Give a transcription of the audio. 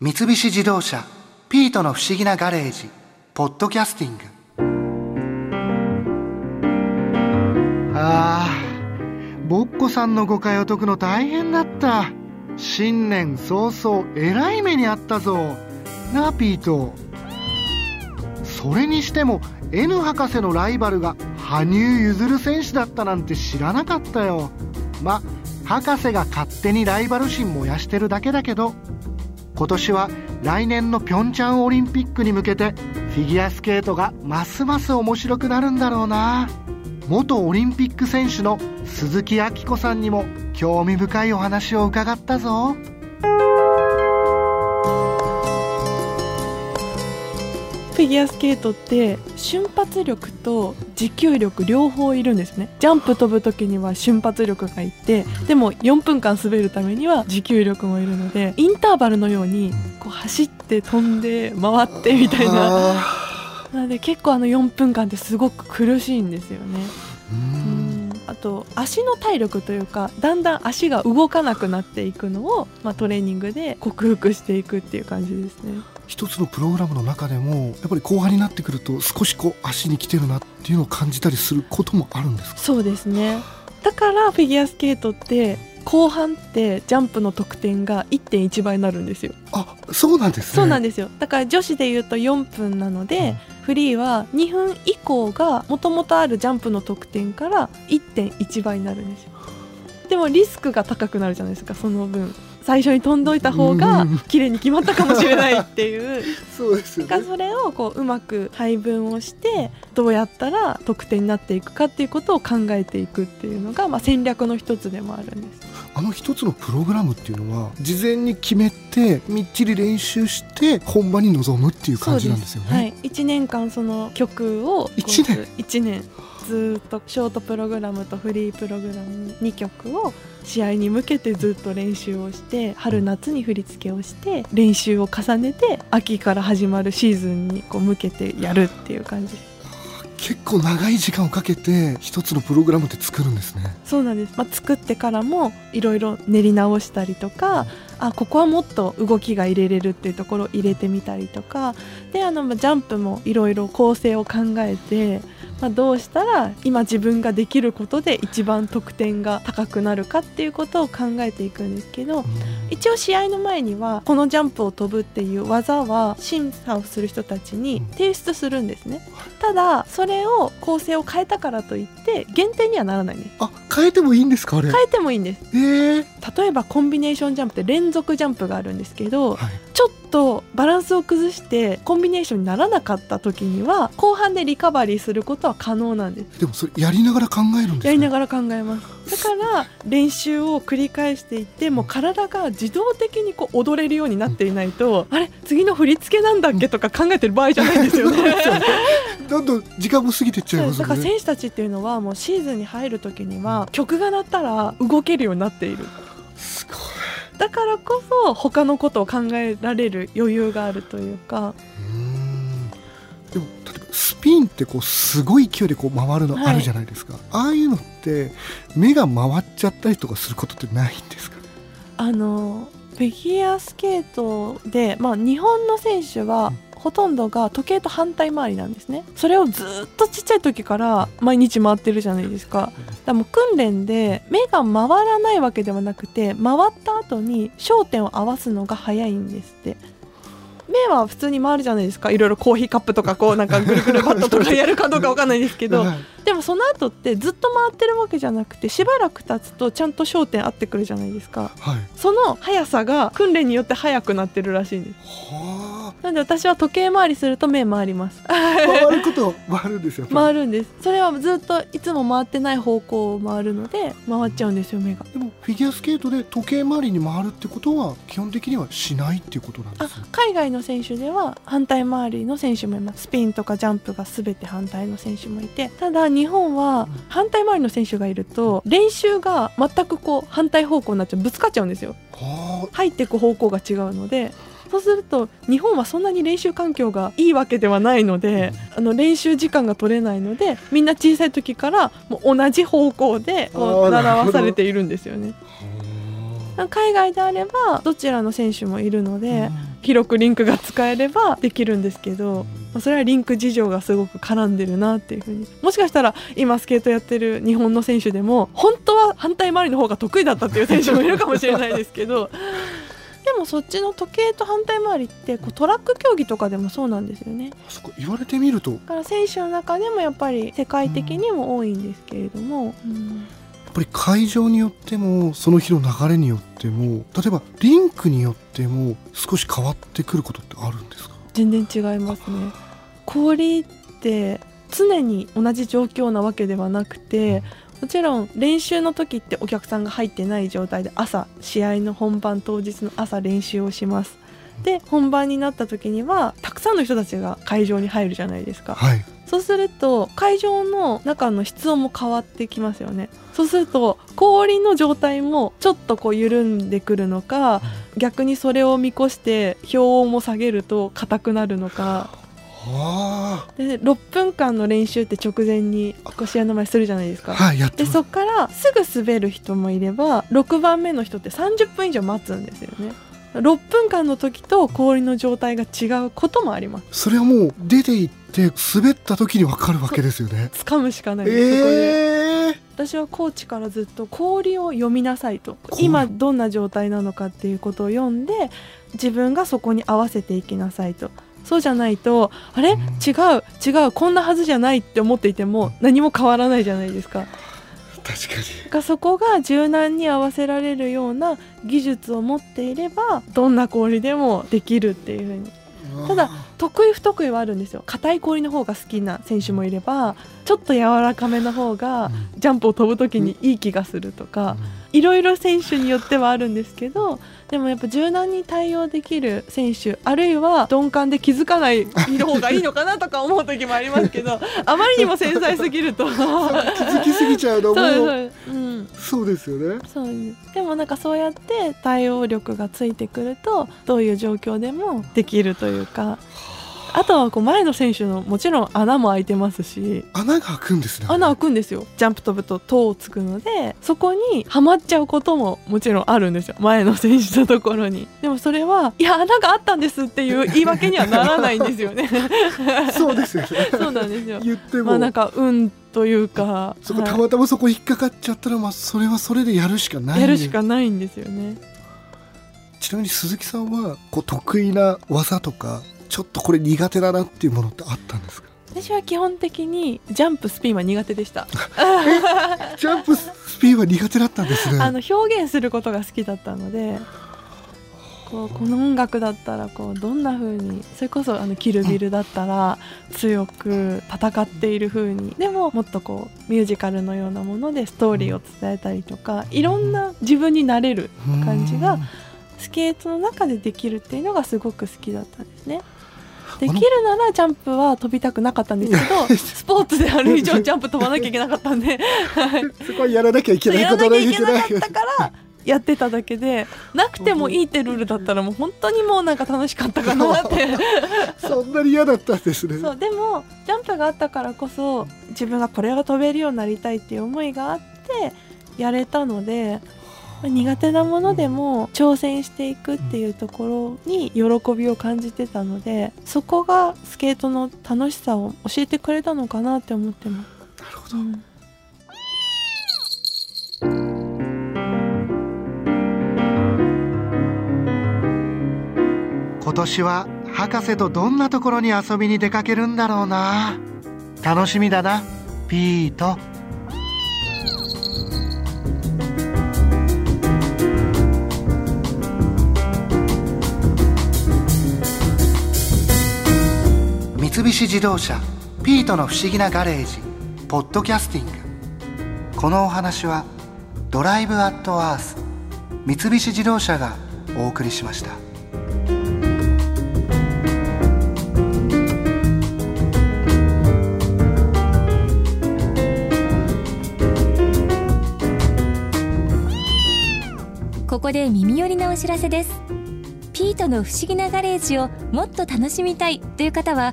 三菱自動車「ピートの不思議なガレージ」「ポッドキャスティング」あーぼっこさんの誤解を解くの大変だった。新年早々えらい目にあったぞ。なあピート。それにしても N 博士のライバルが羽生結弦選手だったなんて知らなかったよ。ま博士が勝手にライバル心燃やしてるだけだけど。今年は来年のピョンチャンオリンピックに向けてフィギュアスケートがますます面白くなるんだろうな元オリンピック選手の鈴木明子さんにも興味深いお話を伺ったぞ。フィギュアスケートって瞬発力と持久力両方いるんですね。ジャンプ飛ぶ時には瞬発力がいてでも4分間滑るためには持久力もいるのでインターバルのようにこう走って飛んで回ってみたいな。なので結構あの4分間ってすごく苦しいんですよね。うん。あと足の体力というかだんだん足が動かなくなっていくのを、まあ、トレーニングで克服していくっていう感じですね。一つのプログラムの中でもやっぱり後半になってくると少しこう足に来てるなっていうのを感じたりすることもあるんですか？そうですね。だからフィギュアスケートって後半ってジャンプの得点が1.1倍になるんですよ。あそうなんですね。そうなんですよ。だから女子でいうと4分なので、うん、フリーは2分以降がもともとあるジャンプの得点から1.1倍になるんですよ。でもリスクが高くなるじゃないですかその分最初に飛んどいた方が綺麗に決まったかもしれないっていう。そうですよ、ね、それをこううまく配分をしてどうやったら得点になっていくかっていうことを考えていくっていうのが、まあ、戦略の一つでもあるんです。あの一つのプログラムっていうのは事前に決めてみっちり練習して本番に臨むっていう感じなんですよね。はい、1年間その曲を1年 ,1 年ずっとショートプログラムとフリープログラム2曲を試合に向けてずっと練習をして春夏に振り付けをして練習を重ねて秋から始まるシーズンにこう向けてやるっていう感じ。結構長い時間をかけて一つのプログラムって作るんですね。そうなんです、まあ、作ってからもいろいろ練り直したりとか、あここはもっと動きが入れれるっていうところを入れてみたりとか。であのジャンプもいろいろ構成を考えてまあ、どうしたら今自分ができることで一番得点が高くなるかっていうことを考えていくんですけど一応試合の前にはこのジャンプを飛ぶっていう技は審査をする人たちに提出するんですね。ただそれを構成を変えたからといって減点にはならないんですあ変えてもいいんですかあれ？変えてもいいんです。えー、例えばコンビネーションジャンプって連続ジャンプがあるんですけど、はい、とバランスを崩してコンビネーションにならなかった時には後半でリカバリーすることは可能なんです。でもそれやりながら考えるんです、ね、やりながら考えます。だから練習を繰り返していってもう体が自動的にこう踊れるようになっていないと、うん、あれ次の振り付けなんだっけとか考えてる場合じゃない んですよね。どんどん時間も過ぎてっちゃいます、ね、だから選手たちっていうのはもうシーズンに入る時には曲が鳴ったら動けるようになっているだからこそ他のことを考えられる余裕があるというか。でも例えばスピンってこうすごい勢いでこう回るのあるじゃないですか、はい、ああいうのって目が回っちゃったりとかすることってないんですか？あのフィギュアスケートで、まあ、日本の選手はほとんどが時計と反対回りなんですね。それをずっとちっちゃい時から毎日回ってるじゃないですか。だもう訓練で目が回らないわけではなくて回った後に焦点を合わすのが早いんですって。目は普通に回るじゃないですか。いろいろコーヒーカップとかこうなんかぐるぐるバットとかやるかどうかわかんないですけど。でもその後ってずっと回ってるわけじゃなくてしばらく経つとちゃんと焦点合ってくるじゃないですか、はい、その速さが訓練によって速くなってるらしいんですなんで私は時計回りすると目回ります。回ること回るんですよ。回るんです。それはずっといつも回ってない方向を回るので回っちゃうんですよ目が。でもフィギュアスケートで時計回りに回るってことは基本的にはしないっていうことなんです、海外の選手では反対回りの選手もいます。スピンとかジャンプが全て反対の選手もいて。ただ日本は反対回りの選手がいると練習が全くこう反対方向になっちゃう。ぶつかっちゃうんですよ。入っていく方向が違うのでそうすると日本はそんなに練習環境がいいわけではないので、あの練習時間が取れないのでみんな小さい時からもう同じ方向でこう習わされているんですよね。海外であればどちらの選手もいるので、広くリンクが使えればできるんですけど、まあ、それはリンク事情がすごく絡んでるなっていうふうに。もしかしたら今スケートやってる日本の選手でも本当は反対回りの方が得意だったっていう選手もいるかもしれないですけどそっちの時計と反対回りってこうトラック競技とかでもそうなんですよね。そこ言われてみると。だから選手の中でもやっぱり世界的にも多いんですけれども、うん。やっぱり会場によってもその日の流れによっても例えばリンクによっても少し変わってくることってあるんですか？全然違いますね。氷って常に同じ状況なわけではなくて、もちろん練習の時ってお客さんが入ってない状態で朝試合の本番当日の朝練習をします。で本番になった時にはたくさんの人たちが会場に入るじゃないですか、はい。そうすると会場の中の室温も変わってきますよね。そうすると氷の状態もちょっとこう緩んでくるのか逆にそれを見越して氷温も下げると硬くなるのかはで6分間の練習って直前に試合の前するじゃないですか。あはいやってます。でそこからすぐ滑る人もいれば6番目の人って30分以上待つんですよね。6分間の時と氷の状態が違うこともあります。それはもう出て行って滑った時に分かるわけですよね。掴むしかないです、ええ私はコーチからずっと氷を読みなさいと。氷今どんな状態なのかっていうことを読んで自分がそこに合わせていきなさいとそうじゃないとあれ？うん違う違うこんなはずじゃないって思っていても何も変わらないじゃないですか。確かに。だからそこが柔軟に合わせられるような技術を持っていればどんな氷でもできるっていう風に。ただ得意不得意はあるんですよ。硬い氷の方が好きな選手もいればちょっと柔らかめの方がジャンプを飛ぶ時にいい気がするとかいろいろ選手によってはあるんですけどでもやっぱ柔軟に対応できる選手あるいは鈍感で気づかない方がいいのかなとか思う時もありますけど あまりにも繊細すぎると。気づきすぎちゃうのそう。もそうですうん。そうですよね。そう。でもなんかそうやって対応力がついてくるとどういう状況でもできるというかあとはこう前の選手のもちろん穴も開いてますし。穴が開くんですね。穴開くんですよ。ジャンプ飛ぶと塔をつくのでそこにはまっちゃうことももちろんあるんですよ。前の選手のところに。でもそれはいや穴があったんですっていう言い訳にはならないんですよね。そうですよね。そうなんですよ。言っても、まあなんか運というかそこはい。たまたまそこ引っかかっちゃったら、まあそれはそれでやるしかない。やるしかないんですよね。ちなみに鈴木さんはこう得意な技とかちょっとこれ苦手だなっていうものってあったんですか？私は基本的にジャンプスピンは苦手でした。ジャンプスピンは苦手だったんですね。あの表現することが好きだったのでこうこの音楽だったらこうどんな風にそれこそあのキルビルだったら強く戦っている風にでももっとこうミュージカルのようなものでストーリーを伝えたりとかいろんな自分になれる感じがスケートの中でできるっていうのがすごく好きだったんですね。できるならジャンプは飛びたくなかったんですけどスポーツである以上 ジャンプ飛ばなきゃいけなかったんで。は いそこはやらなきゃいけないことない。けなかったからやってただけでなくてもいいってルールだったらもう本当にもうなんか楽しかったかなって。そんなに嫌だったんですね。そうでもジャンプがあったからこそ自分がこれが飛べるようになりたいっていう思いがあってやれたので苦手なものでも挑戦していくっていうところに喜びを感じてたのでそこがスケートの楽しさを教えてくれたのかなって思ってます。なるほど。うん。今年は博士とどんなところに遊びに出かけるんだろうな。楽しみだな。ピート三菱自動車ピートの不思議なガレージポッドキャスティング。このお話はドライブアットアース三菱自動車がお送りしました。ここで耳寄りなお知らせです。ピートの不思議なガレージをもっと楽しみたいという方は